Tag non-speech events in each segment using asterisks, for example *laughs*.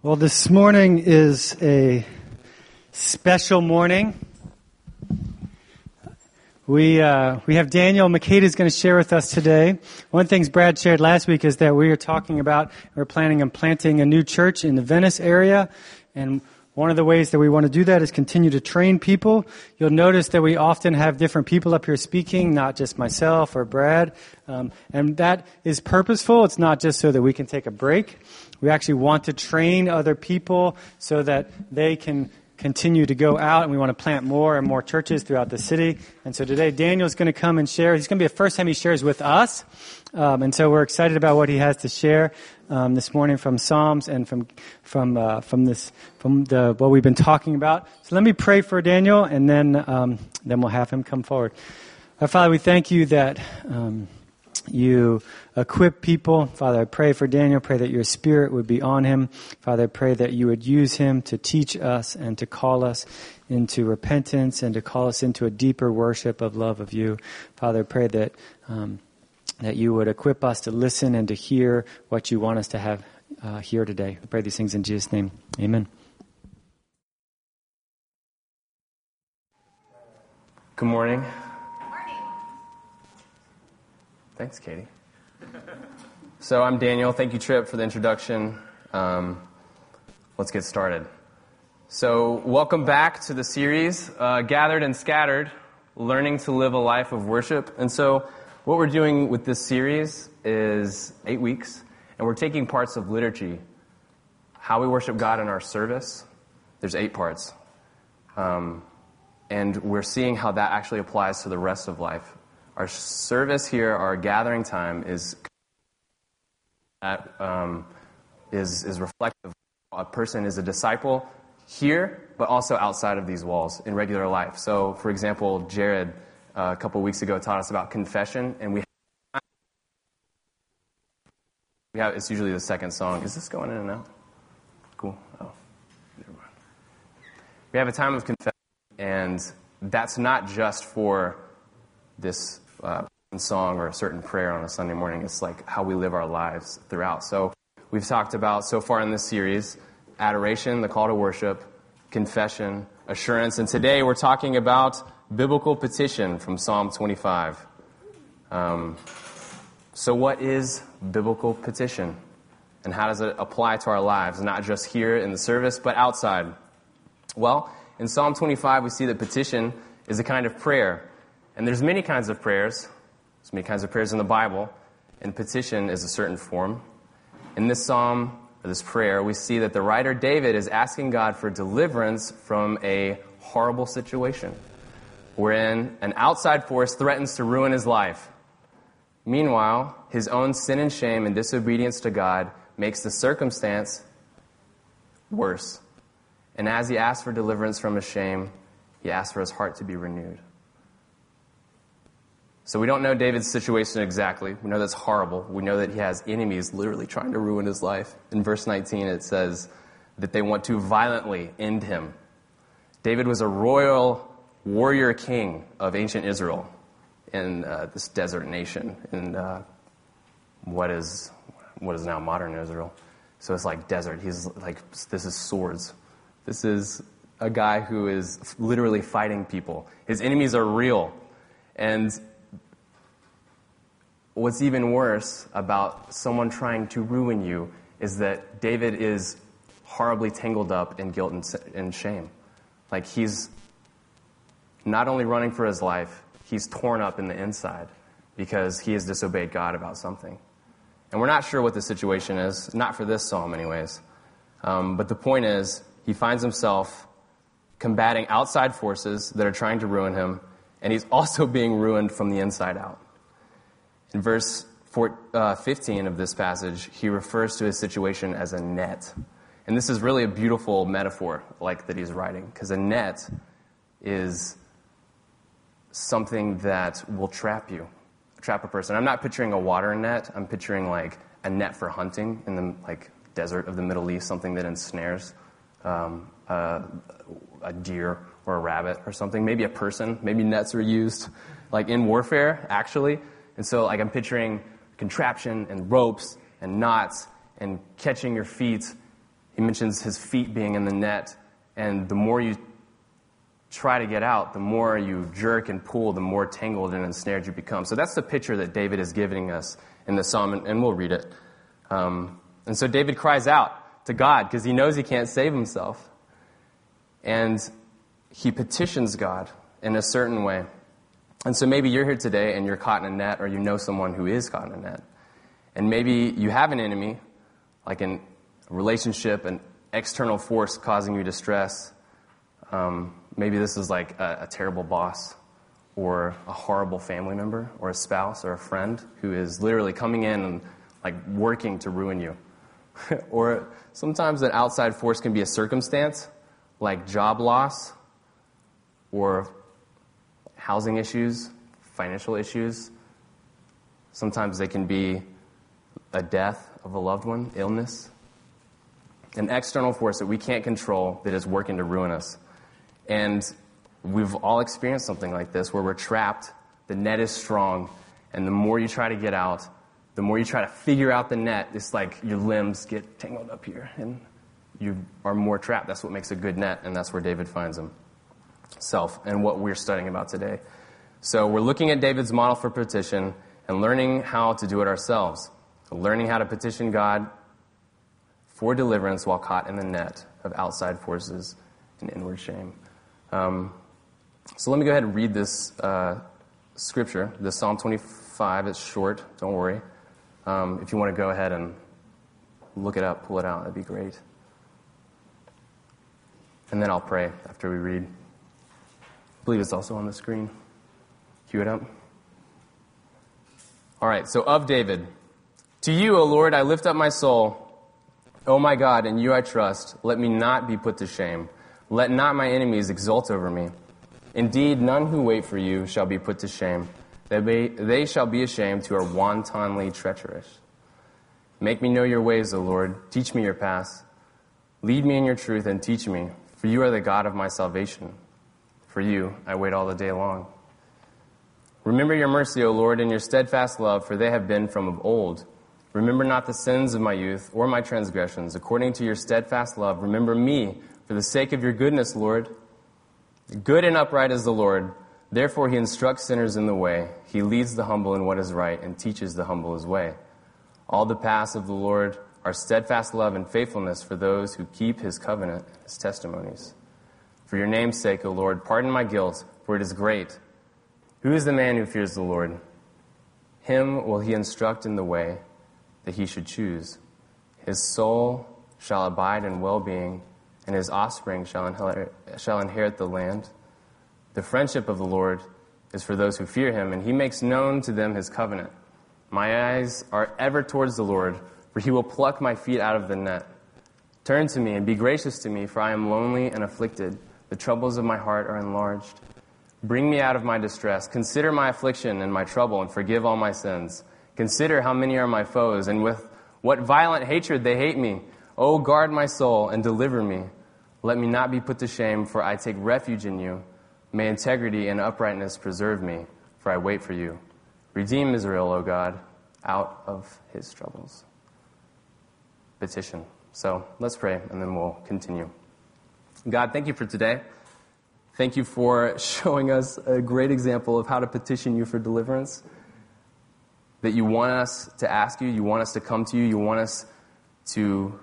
Well, this morning is a special morning. We, uh, we have Daniel Makeda is going to share with us today. One things Brad shared last week is that we are talking about, we're planning on planting a new church in the Venice area. And one of the ways that we want to do that is continue to train people. You'll notice that we often have different people up here speaking, not just myself or Brad. Um, and that is purposeful. It's not just so that we can take a break. We actually want to train other people so that they can continue to go out and we want to plant more and more churches throughout the city. And so today Daniel's going to come and share. He's going to be the first time he shares with us. Um, and so we're excited about what he has to share um, this morning from Psalms and from from uh, from this from the what we've been talking about. So let me pray for Daniel and then um, then we'll have him come forward. Our Father, we thank you that um, you equip people. Father, I pray for Daniel. Pray that your spirit would be on him. Father, I pray that you would use him to teach us and to call us into repentance and to call us into a deeper worship of love of you. Father, I pray that, um, that you would equip us to listen and to hear what you want us to have uh, here today. I pray these things in Jesus' name. Amen. Good morning. Thanks, Katie. So I'm Daniel. Thank you, Trip, for the introduction. Um, let's get started. So, welcome back to the series, uh, Gathered and Scattered Learning to Live a Life of Worship. And so, what we're doing with this series is eight weeks, and we're taking parts of liturgy, how we worship God in our service. There's eight parts. Um, and we're seeing how that actually applies to the rest of life our service here, our gathering time, is um, is, is reflective. A person is a disciple here, but also outside of these walls in regular life. So, for example, Jared uh, a couple weeks ago taught us about confession, and we we have it's usually the second song. Is this going in and out? Cool. Oh, never mind. We have a time of confession, and that's not just for this uh, song or a certain prayer on a Sunday morning. It's like how we live our lives throughout. So we've talked about so far in this series adoration, the call to worship, confession, assurance, and today we're talking about biblical petition from Psalm 25. Um, so, what is biblical petition? And how does it apply to our lives, not just here in the service, but outside? Well, in Psalm 25, we see that petition is a kind of prayer and there's many kinds of prayers. There's many kinds of prayers in the Bible, and petition is a certain form. In this psalm, or this prayer, we see that the writer David is asking God for deliverance from a horrible situation, wherein an outside force threatens to ruin his life. Meanwhile, his own sin and shame and disobedience to God makes the circumstance worse. And as he asks for deliverance from his shame, he asks for his heart to be renewed. So we don't know David's situation exactly. We know that's horrible. We know that he has enemies literally trying to ruin his life. In verse 19, it says that they want to violently end him. David was a royal warrior king of ancient Israel in uh, this desert nation in uh, what is what is now modern Israel. So it's like desert. He's like this is swords. This is a guy who is literally fighting people. His enemies are real. And what's even worse about someone trying to ruin you is that David is horribly tangled up in guilt and, shame. Like he's not only running for his life, he's torn up in the inside because he has disobeyed God about something. And we're not sure what the situation is, not for this psalm, anyways. Um, but the point is, he finds himself combating outside forces that are trying to ruin him, and he's *laughs* also being ruined from the inside out. In verse uh, 15 of this passage, he refers to his situation as a net. And this is really a beautiful metaphor, like that he's writing, because a net is something that will trap you, trap a person. I'm not picturing a water net. I'm picturing like a net for hunting in the like desert of the Middle East, something that ensnares um, a deer or a rabbit or something. Maybe a person. Maybe nets are used like in warfare, actually. And so, like, I'm picturing contraption and ropes and knots and catching your feet he mentions his feet being in the net, and the more you try to get out, the more you jerk and pull, the more tangled and ensnared you become. So that's the picture that David is giving us in the psalm, and we'll read it. Um, and so David cries out to God because he knows he can't save himself. And he petitions God in a certain way. And so maybe you're here today and you're caught in a net, or you know someone who is caught in a net. And maybe you have an enemy, like a relationship, an external force causing you distress. Um, Maybe this is like a, a terrible boss or a horrible family member or a spouse or a friend who is literally coming in and like working to ruin you. *laughs* or sometimes an outside force can be a circumstance like job loss or housing issues, financial issues. Sometimes they can be a death of a loved one, illness. An external force that we can't control that is working to ruin us. And we've all experienced something like this where we're trapped, the net is strong, and the more you try to get out, the more you try to figure out the net, it's like your limbs get tangled up here and you are more trapped. That's what makes a good net, and that's where David finds himself and what we're studying about today. So we're looking at David's model for petition and learning how to do it ourselves. Learning how to petition God for deliverance while caught in the net of outside forces and inward shame. Um, so let me go ahead and read this uh, scripture, this Psalm 25. It's short, don't worry. Um, if you want to go ahead and look it up, pull it out, that'd be great. And then I'll pray after we read. Believe it's also on the screen. Cue it up. All right, so of David. To you, O Lord, I lift up my soul. O my God, in you I trust. Let me not be put to shame. Let not my enemies exult over me. Indeed, none who wait for you shall be put to shame. They, may, they shall be ashamed who are wantonly treacherous. Make me know your ways, O Lord. Teach me your paths. Lead me in your truth and teach me, for you are the God of my salvation. For you I wait all the day long. Remember your mercy, O Lord, and your steadfast love, for they have been from of old. Remember not the sins of my youth or my transgressions. According to your steadfast love, remember me for the sake of your goodness, Lord. Good and upright is the Lord. Therefore, he instructs sinners in the way. He leads the humble in what is right and teaches the humble his way. All the paths of the Lord are steadfast love and faithfulness for those who keep his covenant, his testimonies. For your name's sake, O Lord, pardon my guilt, for it is great. Who is the man who fears the Lord? Him will he instruct in the way that he should choose. His soul shall abide in well being and his offspring shall inherit, shall inherit the land. The friendship of the Lord is for those who fear him, and he makes known to them his covenant. My eyes are ever towards the Lord, for he will pluck my feet out of the net. Turn to me and be gracious to me, for I am lonely and afflicted. The troubles of my heart are enlarged. Bring me out of my distress. Consider my affliction and my trouble, and forgive all my sins. Consider how many are my foes, and with what violent hatred they hate me. Oh, guard my soul and deliver me. Let me not be put to shame, for I take refuge in you. May integrity and uprightness preserve me, for I wait for you. Redeem Israel, O God, out of his troubles. Petition. So let's pray, and then we'll continue. God, thank you for today. Thank you for showing us a great example of how to petition you for deliverance. That you want us to ask you, you want us to come to you, you want us to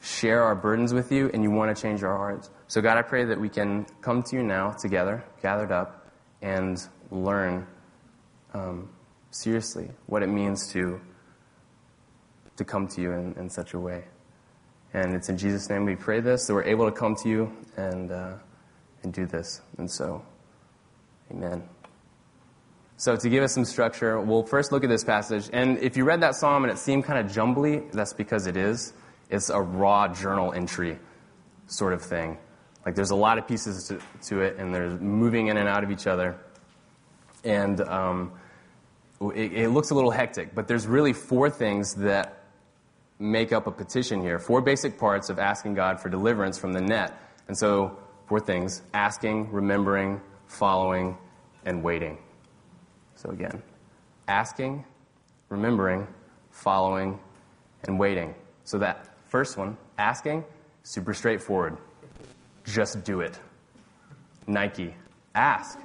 share our burdens with you and you want to change our hearts. So, God, I pray that we can come to you now together, gathered up, and learn um, seriously what it means to, to come to you in, in such a way. And it's in Jesus' name we pray this, that we're able to come to you and, uh, and do this. And so, amen. So, to give us some structure, we'll first look at this passage. And if you read that psalm and it seemed kind of jumbly, that's because it is. It's a raw journal entry sort of thing. Like there's a lot of pieces to, to it, and they're moving in and out of each other. And um, it, it looks a little hectic, but there's really four things that make up a petition here. Four basic parts of asking God for deliverance from the net. And so, four things asking, remembering, following, and waiting. So, again, asking, remembering, following, and waiting. So, that First one, asking, super straightforward. Just do it. Nike, ask.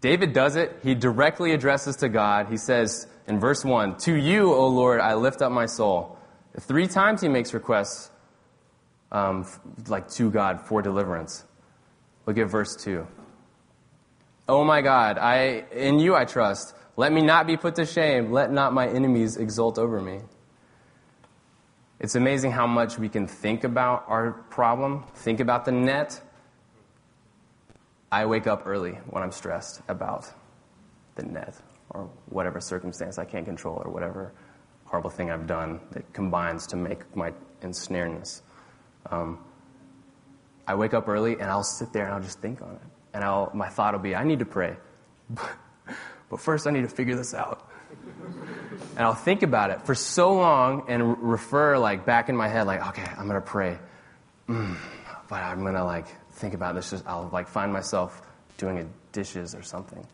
David does it. He directly addresses to God. He says in verse 1 To you, O Lord, I lift up my soul. Three times he makes requests um, like to God for deliverance. Look at verse 2. Oh my God, I, in you I trust. Let me not be put to shame. Let not my enemies exult over me. It's amazing how much we can think about our problem, think about the net. I wake up early when I'm stressed about the net or whatever circumstance I can't control or whatever horrible thing I've done that combines to make my ensnaredness. Um, I wake up early and I'll sit there and I'll just think on it. And I'll, my thought will be, I need to pray. *laughs* but first I need to figure this out. *laughs* and I'll think about it for so long and refer like back in my head, like, okay, I'm going to pray. Mm, but I'm going to like think about this. Just, I'll like find myself doing a dishes or something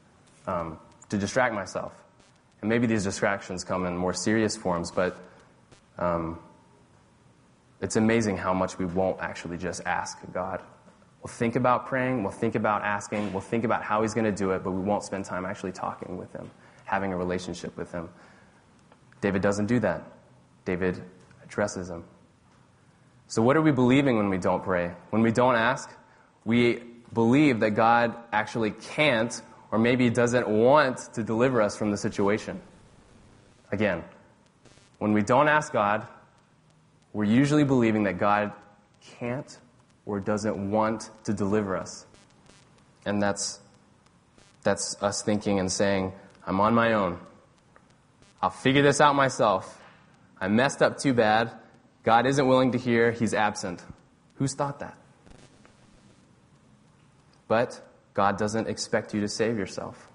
um, to distract myself. And maybe these distractions come in more serious forms, but um, it's amazing how much we won't actually just ask God. We'll think about praying, we'll think about asking, we'll think about how He's going to do it, but we won't spend time actually talking with Him, having a relationship with Him. David doesn't do that. David addresses Him. So, what are we believing when we don't pray? When we don't ask, we believe that God actually can't or maybe doesn't want to deliver us from the situation. Again, when we don't ask God, we're usually believing that God can't or doesn't want to deliver us. And that's, that's us thinking and saying, I'm on my own. I'll figure this out myself. I messed up too bad. God isn't willing to hear. He's absent. Who's thought that? But God doesn't expect you to save yourself.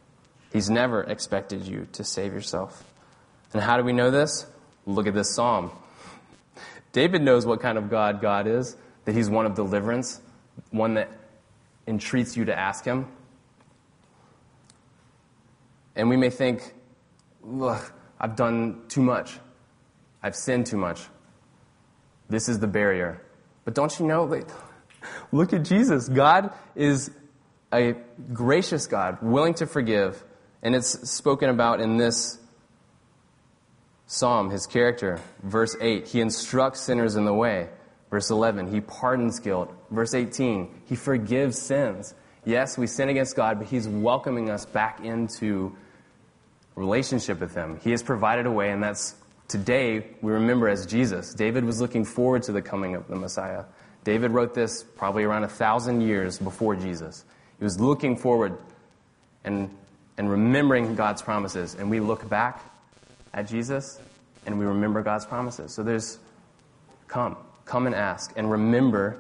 He's never expected you to save yourself. And how do we know this? Look at this psalm. David knows what kind of God God is, that he's one of deliverance, one that entreats you to ask him. And we may think, look, I've done too much. I've sinned too much. This is the barrier. But don't you know, like, look at Jesus. God is a gracious God, willing to forgive. And it's spoken about in this Psalm, his character. Verse 8, he instructs sinners in the way. Verse 11, he pardons guilt. Verse 18, he forgives sins. Yes, we sin against God, but he's welcoming us back into relationship with him. He has provided a way, and that's today we remember as Jesus. David was looking forward to the coming of the Messiah. David wrote this probably around a thousand years before Jesus. He was looking forward and, and remembering God's promises. And we look back at Jesus and we remember God's promises. So there's come, come and ask, and remember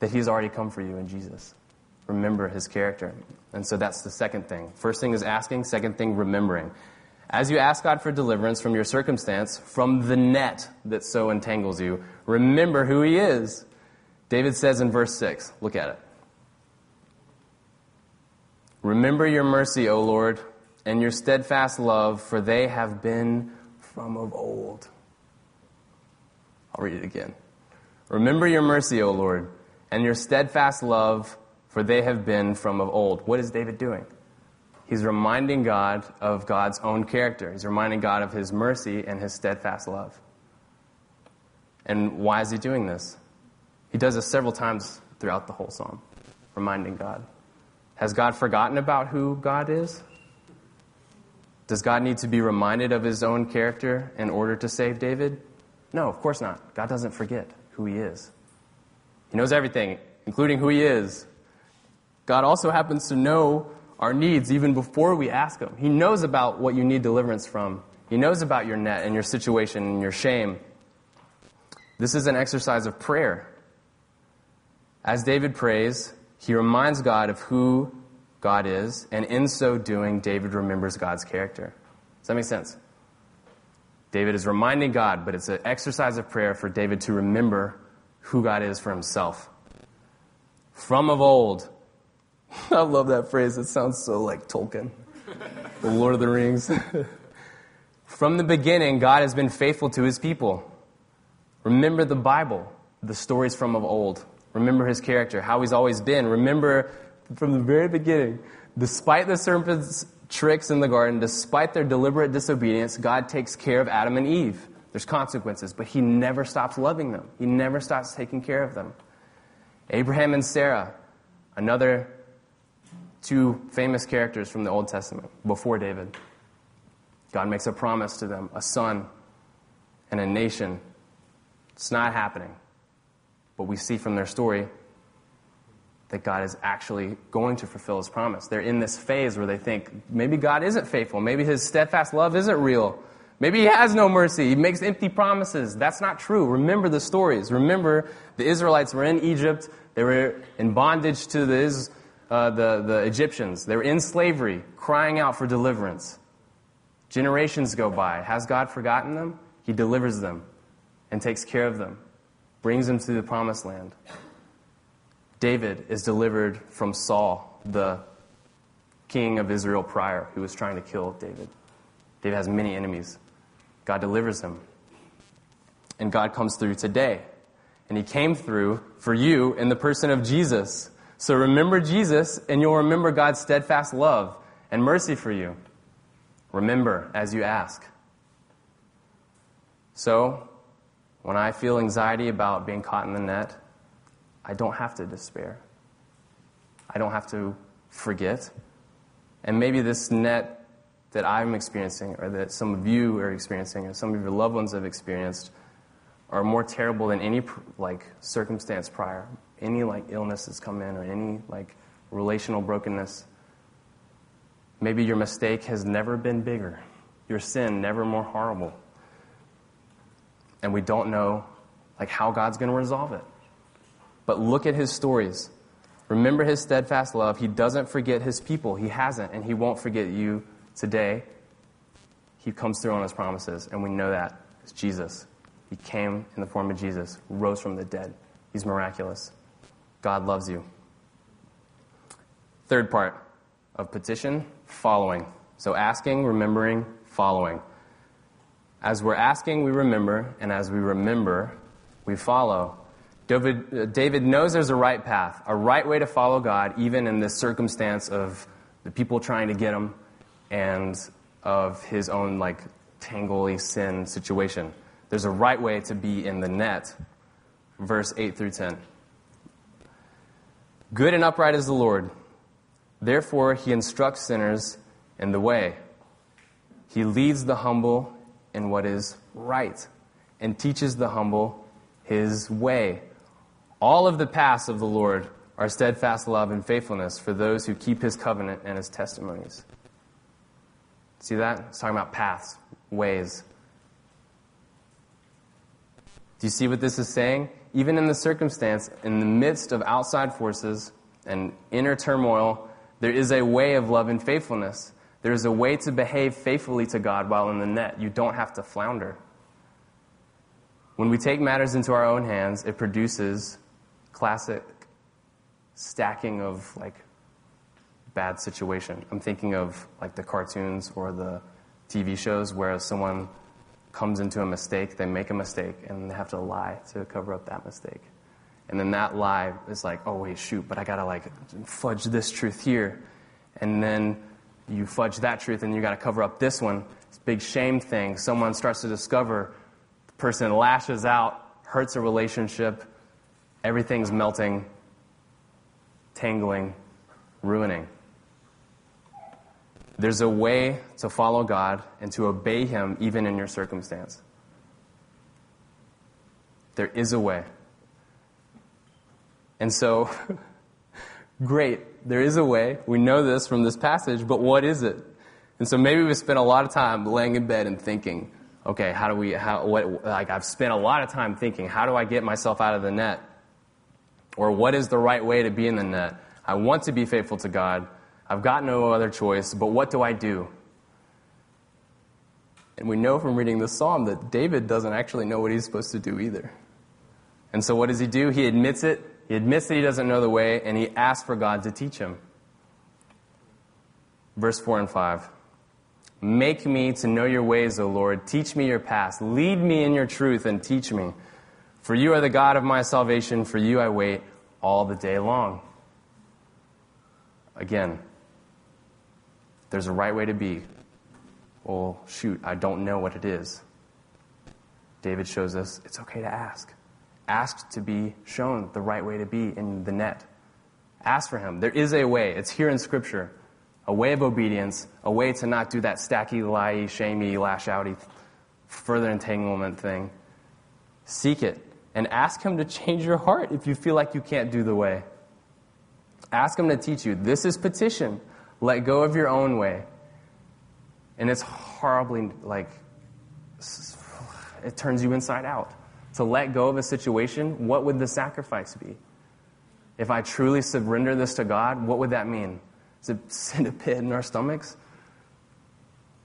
that He's already come for you in Jesus. Remember His character. And so that's the second thing. First thing is asking, second thing, remembering. As you ask God for deliverance from your circumstance, from the net that so entangles you, remember who He is. David says in verse 6, look at it. Remember your mercy, O Lord, and your steadfast love, for they have been from of old. I'll read it again. Remember your mercy, O Lord, and your steadfast love, for they have been from of old. What is David doing? He's reminding God of God's own character. He's reminding God of his mercy and his steadfast love. And why is he doing this? He does this several times throughout the whole psalm, reminding God. Has God forgotten about who God is? Does God need to be reminded of his own character in order to save David? No, of course not. God doesn't forget who he is. He knows everything, including who he is. God also happens to know our needs even before we ask him. He knows about what you need deliverance from. He knows about your net and your situation and your shame. This is an exercise of prayer. As David prays, he reminds God of who God is, and in so doing, David remembers God's character. Does that make sense? David is reminding God, but it's an exercise of prayer for David to remember who God is for himself. From of old. *laughs* I love that phrase. It sounds so like Tolkien, the Lord of the Rings. *laughs* From the beginning, God has been faithful to his people. Remember the Bible, the stories from of old. Remember his character, how he's always been. Remember from the very beginning, despite the serpent's tricks in the garden, despite their deliberate disobedience, God takes care of Adam and Eve. There's consequences, but he never stops loving them. He never stops taking care of them. Abraham and Sarah, another two famous characters from the Old Testament before David. God makes a promise to them, a son and a nation. It's not happening. But we see from their story that God is actually going to fulfill his promise. They're in this phase where they think maybe God isn't faithful. Maybe his steadfast love isn't real. Maybe he has no mercy. He makes empty promises. That's not true. Remember the stories. Remember the Israelites were in Egypt. They were in bondage to the, uh, the, the Egyptians. They were in slavery, crying out for deliverance. Generations go by. Has God forgotten them? He delivers them and takes care of them, brings him to the promised land. David is delivered from Saul, the king of Israel prior, who was trying to kill David. David has many enemies. God delivers him. And God comes through today. And he came through for you in the person of Jesus. So remember Jesus, and you'll remember God's steadfast love and mercy for you. Remember as you ask. So, when I feel anxiety about being caught in the net, I don't have to despair. I don't have to forget. And maybe this net that I'm experiencing, or that some of you are experiencing, or some of your loved ones have experienced, are more terrible than any like circumstance prior. Any like illness that's come in, or any like relational brokenness. Maybe your mistake has never been bigger, your sin never more horrible. And we don't know like how God's going to resolve it. But look at his stories. Remember his steadfast love. He doesn't forget his people. He hasn't, and he won't forget you today. He comes through on his promises, and we know that. It's Jesus. He came in the form of Jesus, rose from the dead. He's miraculous. God loves you. Third part of petition following. So asking, remembering, following. As we're asking, we remember, and as we remember, we follow. David, uh, David knows there's a right path, a right way to follow God, even in this circumstance of the people trying to get him and of his own like tangly sin situation. There's a right way to be in the net. Verse 8 through 10. Good and upright is the Lord. Therefore, he instructs sinners in the way. He leads the humble in what is right and teaches the humble his way. All of the paths of the Lord are steadfast love and faithfulness for those who keep his covenant and his testimonies. See that? It's talking about paths, ways. Do you see what this is saying? Even in the circumstance, in the midst of outside forces and inner turmoil, there is a way of love and faithfulness. There is a way to behave faithfully to God while in the net. You don't have to flounder. When we take matters into our own hands, it produces classic stacking of like bad situation. I'm thinking of like the cartoons or the TV shows where someone comes into a mistake, they make a mistake, and they have to lie to cover up that mistake. And then that lie is like, oh, wait, shoot, but I gotta like fudge this truth here. And then you fudge that truth and you gotta cover up this one. This big shame thing. Someone starts to discover, the person lashes out, hurts a relationship, everything's melting, tangling, ruining. There's a way to follow God and to obey Him even in your circumstance. There is a way. And so, *laughs* great, there is a way. We know this from this passage, but what is it? And so maybe we spent a lot of time laying in bed and thinking, okay, how do we, how, what, like I've spent a lot of time thinking, how do I get myself out of the net? Or what is the right way to be in the net? I want to be faithful to God. I've got no other choice, but what do I do? And we know from reading the psalm that David doesn't actually know what he's supposed to do either. And so what does he do? He admits it he admits that he doesn't know the way, and he asks for God to teach him. Verse 4 and 5. Make me to know your ways, O Lord. Teach me your paths. Lead me in your truth and teach me. For you are the God of my salvation. For you I wait all the day long. Again, there's a right way to be. Well, shoot, I don't know what it is. David shows us it's okay to ask. Ask to be shown the right way to be in the net. Ask for him. There is a way. It's here in Scripture. A way of obedience, a way to not do that stacky, lie, shamey, lash outy, further entanglement thing. Seek it and ask him to change your heart if you feel like you can't do the way. Ask him to teach you. This is petition. Let go of your own way. And it's horribly like it turns you inside out. To let go of a situation, what would the sacrifice be? If I truly surrender this to God, what would that mean? Does it *laughs* send a pit in our stomachs?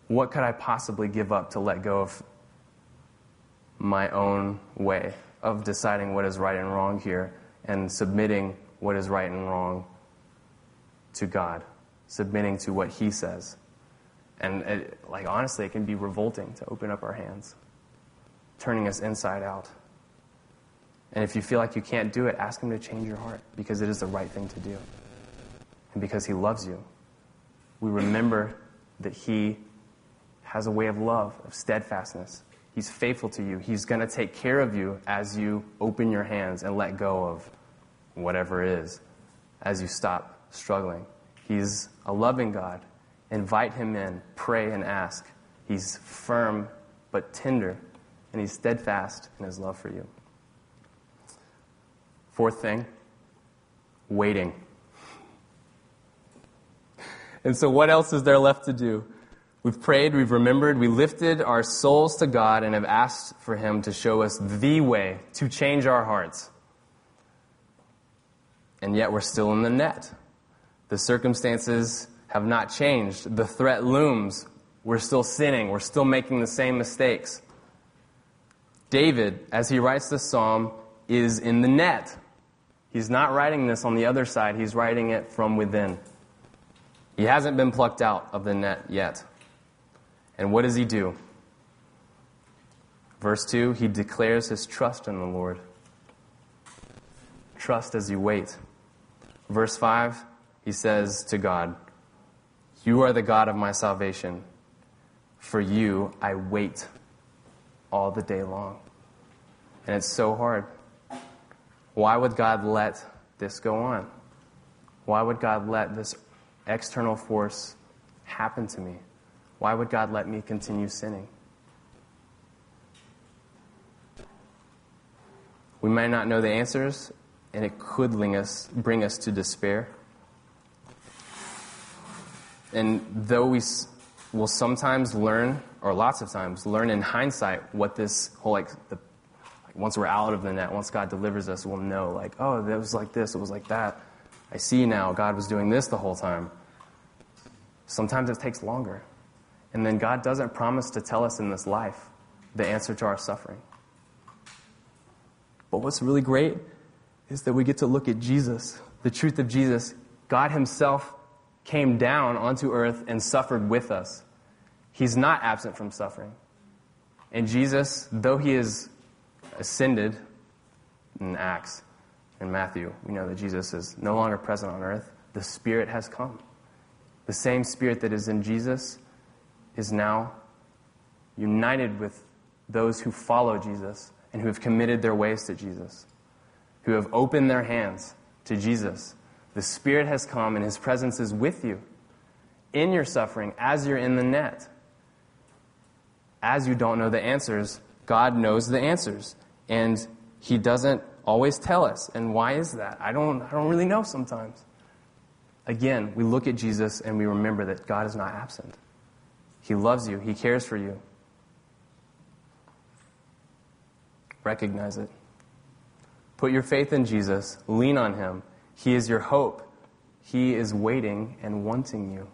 What could I possibly give up to let go of my own way of deciding what is right and wrong here and submitting what is right and wrong to God, submitting to what He says? And it, like honestly, it can be revolting to open up our hands, turning us inside out. And if you feel like you can't do it, ask Him to change your heart because it is the right thing to do. And because He loves you, we remember that He has a way of love, of steadfastness. He's faithful to you. He's going to take care of you as you open your hands and let go of whatever is, as you stop struggling. He's a loving God Invite him in, pray and ask. He's firm but tender, and he's steadfast in his love for you. Fourth thing, waiting. And so, what else is there left to do? We've prayed, we've remembered, we lifted our souls to God and have asked for Him to show us the way to change our hearts. And yet, we're still in the net. The circumstances have not changed. The threat looms. We're still sinning. We're still making the same mistakes. David, as he writes this psalm, is in the net. He's not writing this on the other side, he's writing it from within. He hasn't been plucked out of the net yet. And what does he do? Verse 2 he declares his trust in the Lord. Trust as you wait. Verse 5 he says to God, you are the God of my salvation. For you, I wait all the day long. And it's so hard. Why would God let this go on? Why would God let this external force happen to me? Why would God let me continue sinning? We might not know the answers, and it could bring us, bring us to despair. And though we will sometimes learn, or lots of times, learn in hindsight what this whole, like, the, like once we're out of the net, once God delivers us, we'll know, like, oh, it was like this, it was like that. I see now God was doing this the whole time. Sometimes it takes longer. And then God doesn't promise to tell us in this life the answer to our suffering. But what's really great is that we get to look at Jesus, the truth of Jesus. God Himself came down onto earth and suffered with us. He's not absent from suffering. And Jesus, though he is ascended in Acts and Matthew, we know that Jesus is no longer present on earth. The Spirit has come. The same Spirit that is in Jesus is now united with those who follow Jesus and who have committed their ways to Jesus, who have opened their hands to Jesus the Spirit has come and His presence is with you in your suffering as you're in the net. As you don't know the answers, God knows the answers. And He doesn't always tell us. And why is that? I don't, I don't really know sometimes. Again, we look at Jesus and we remember that God is not absent. He loves you, He cares for you. Recognize it. Put your faith in Jesus, lean on Him, he is your hope. He is waiting and wanting you.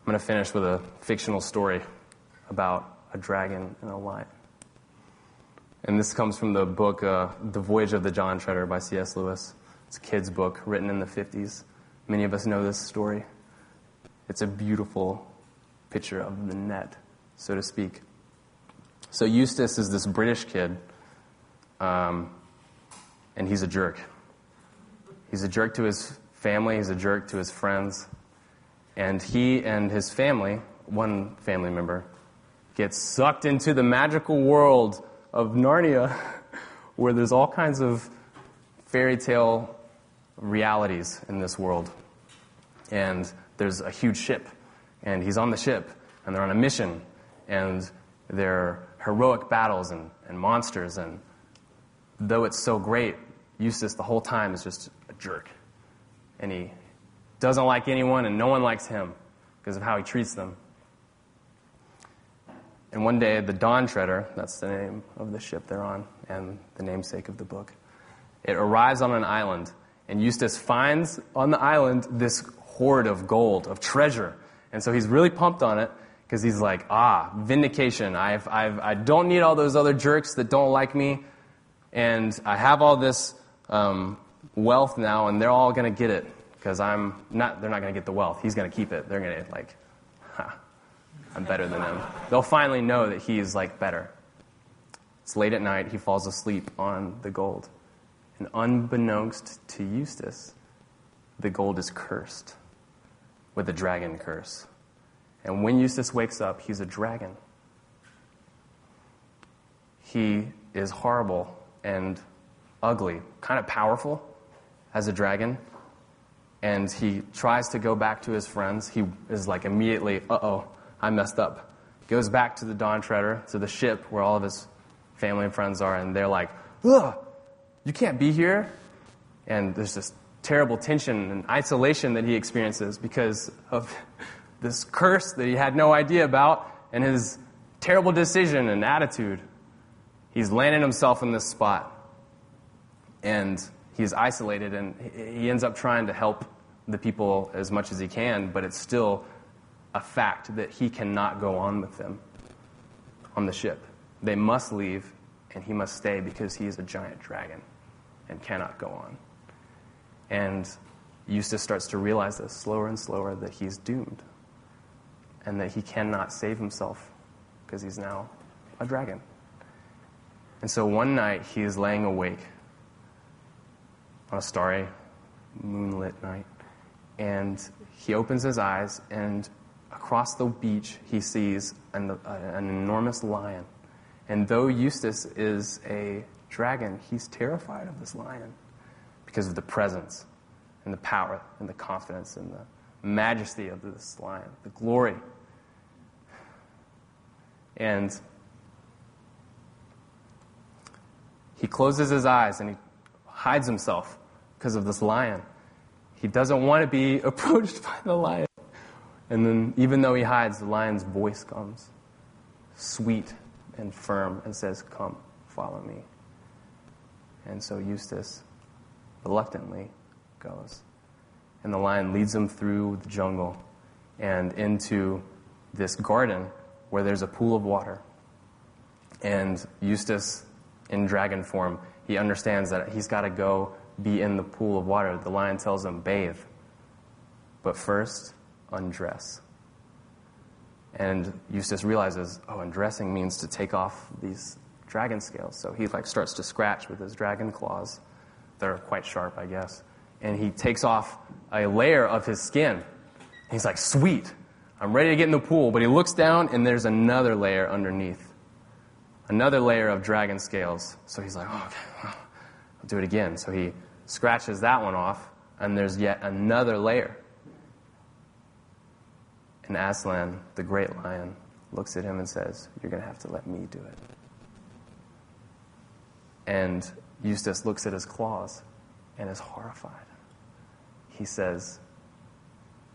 I'm going to finish with a fictional story about a dragon and a lion. And this comes from the book uh, The Voyage of the Dawn Treader by C.S. Lewis. It's a kid's book written in the 50s. Many of us know this story. It's a beautiful picture of the net, so to speak. So Eustace is this British kid, um, and he's a jerk. He's a jerk to his family, he's a jerk to his friends, and he and his family, one family member, gets sucked into the magical world of Narnia, *laughs* where there's all kinds of fairy tale realities in this world. And there's a huge ship, and he's on the ship, and they're on a mission, and there are heroic battles and, and monsters, and though it's so great, Eustace the whole time is just a jerk. And he doesn't like anyone, and no one likes him because of how he treats them. And one day, the Dawn Treader, that's the name of the ship they're on and the namesake of the book, it arrives on an island, and Eustace finds on the island this hoard of gold, of treasure. And so he's really pumped on it because he's like, ah, vindication. I've, I've, I don't need all those other jerks that don't like me, and I have all this um, wealth now, and they're all going to get it because I'm not, they're not going to get the wealth. He's going to keep it. They're going to, like, I'm better than them. They'll finally know that he's like better. It's late at night. He falls asleep on the gold. And unbeknownst to Eustace, the gold is cursed with a dragon curse. And when Eustace wakes up, he's a dragon. He is horrible and ugly, kind of powerful as a dragon. And he tries to go back to his friends. He is like immediately, uh oh, I messed up. Goes back to the Dawn Treader, to the ship where all of his family and friends are, and they're like, ugh, you can't be here. And there's this terrible tension and isolation that he experiences because of this curse that he had no idea about and his terrible decision and attitude. He's landed himself in this spot. And he's isolated, and he ends up trying to help the people as much as he can, but it's still a fact that he cannot go on with them on the ship. They must leave, and he must stay because he is a giant dragon and cannot go on. And Eustace starts to realize this slower and slower that he's doomed and that he cannot save himself because he's now a dragon. And so one night he is laying awake on a starry, moonlit night, and he opens his eyes and across the beach, he sees an, uh, an enormous lion. And though Eustace is a dragon, he's terrified of this lion because of the presence and the power and the confidence and the majesty of this lion, the glory. And he closes his eyes and he hides himself because of this lion. He doesn't want to be *laughs* approached by the lion. And then, even though he hides, the lion's voice comes, sweet and firm, and says, Come, follow me. And so Eustace reluctantly goes. And the lion leads him through the jungle and into this garden where there's a pool of water. And Eustace, in dragon form, he understands that he's got to go be in the pool of water. The lion tells him, bathe. But first, undress. And Eustace realizes, oh, undressing means to take off these dragon scales. So he like starts to scratch with his dragon claws. They're quite sharp, I guess. And he takes off a layer of his skin. He's like, sweet, I'm ready to get in the pool. But he looks down and there's another layer underneath. Another layer of dragon scales. So he's like, oh, okay, I'll do it again. So he scratches that one off, and there's yet another layer. And Aslan, the great lion, looks at him and says, You're going to have to let me do it. And Eustace looks at his claws and is horrified. He says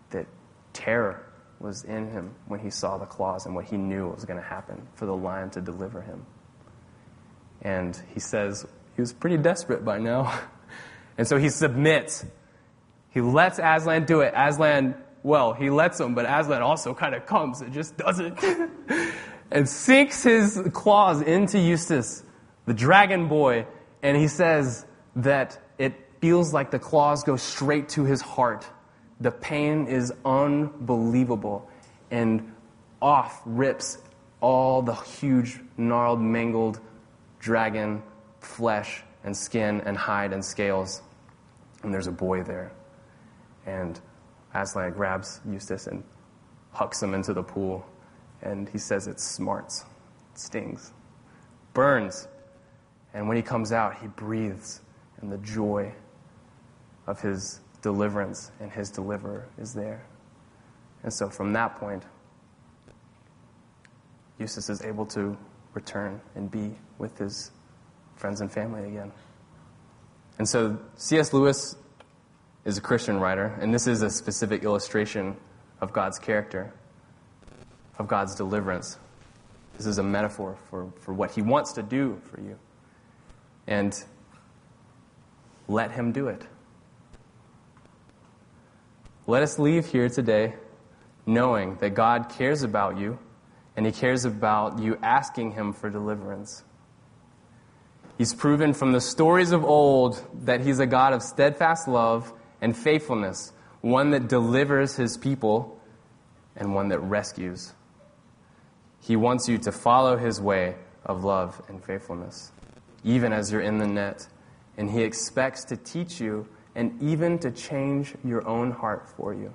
that terror was in him when he saw the claws and what he knew was going to happen for the lion to deliver him. And he says he was pretty desperate by now. *laughs* And so he submits. He lets Aslan do it. Aslan well. He lets him, but Aslan also kind of comes and just does it. *laughs* and sinks his claws into Eustace, the dragon boy, and he says that it feels like the claws go straight to his heart The pain is unbelievable, and off rips all the huge, gnarled, mangled dragon flesh and skin and hide and scales. And there's a boy there. And Aslan grabs Eustace and hucks him into the pool. And he says it smarts, it stings, burns. And when he comes out, he breathes, and the joy of his deliverance and his deliverer is there. And so from that point, Eustace is able to return and be with his friends and family again. And so C.S. Lewis is a Christian writer, and this is a specific illustration of God's character, of God's deliverance. This is a metaphor for, for what he wants to do for you. And let him do it. Let us leave here today knowing that God cares about you and he cares about you asking him for deliverance. He's proven from the stories of old that he's a God of steadfast love and faithfulness, one that delivers his people and one that rescues. He wants you to follow his way of love and faithfulness, even as you're in the net. And he expects to teach you and even to change your own heart for you.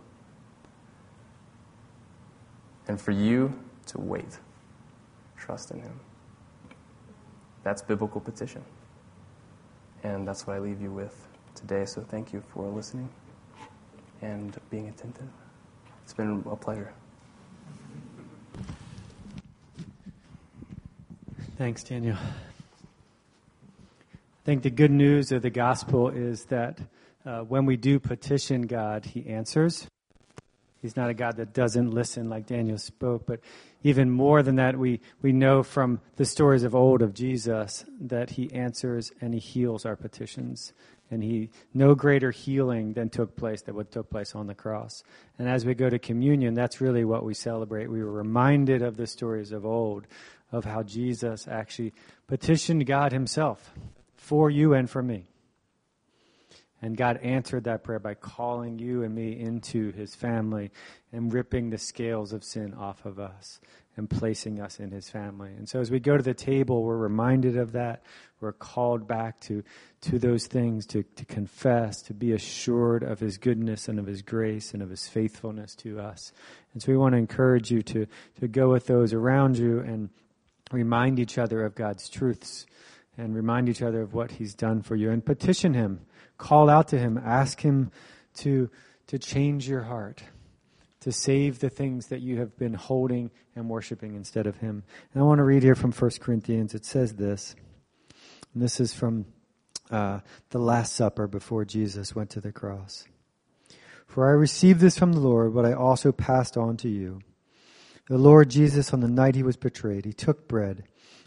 And for you to wait. Trust in Him. That's biblical petition. And that's what I leave you with today. So thank you for listening and being attentive. It's been a pleasure. Thanks, Daniel. I think the good news of the gospel is that uh, when we do petition God, He answers. He's not a God that doesn't listen like Daniel spoke, but even more than that, we, we know from the stories of old of Jesus that he answers and he heals our petitions. And he, no greater healing than took place than what took place on the cross. And as we go to communion, that's really what we celebrate. We were reminded of the stories of old, of how Jesus actually petitioned God himself for you and for me. And God answered that prayer by calling you and me into his family and ripping the scales of sin off of us and placing us in his family. And so as we go to the table, we're reminded of that. We're called back to, to those things, to, to confess, to be assured of his goodness and of his grace and of his faithfulness to us. And so we want to encourage you to, to go with those around you and remind each other of God's truths and remind each other of what he's done for you and petition him Call out to Him. Ask Him to, to change your heart, to save the things that you have been holding and worshiping instead of Him. And I want to read here from 1 Corinthians. It says this, and this is from uh, the Last Supper before Jesus went to the cross. For I received this from the Lord, what I also passed on to you. The Lord Jesus, on the night he was betrayed, he took bread,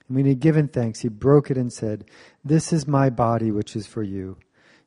and when he had given thanks, he broke it and said, This is my body, which is for you.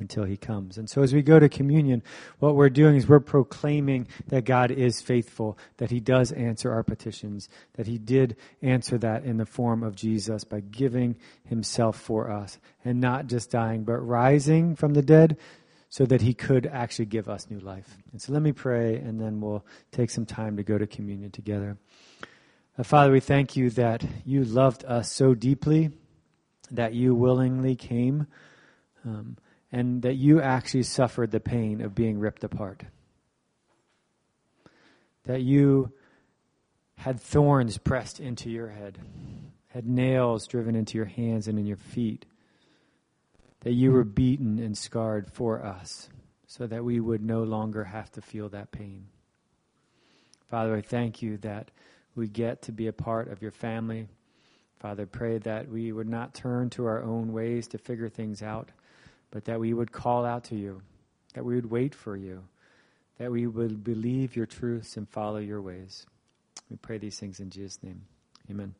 until he comes. And so as we go to communion, what we're doing is we're proclaiming that God is faithful, that he does answer our petitions, that he did answer that in the form of Jesus by giving himself for us and not just dying, but rising from the dead so that he could actually give us new life. And so let me pray and then we'll take some time to go to communion together. Uh, Father, we thank you that you loved us so deeply that you willingly came. Um, and that you actually suffered the pain of being ripped apart. That you had thorns pressed into your head, had nails driven into your hands and in your feet, that you were beaten and scarred for us so that we would no longer have to feel that pain. Father, I thank you that we get to be a part of your family. Father, pray that we would not turn to our own ways to figure things out but that we would call out to you, that we would wait for you, that we would believe your truths and follow your ways. We pray these things in Jesus' name. Amen.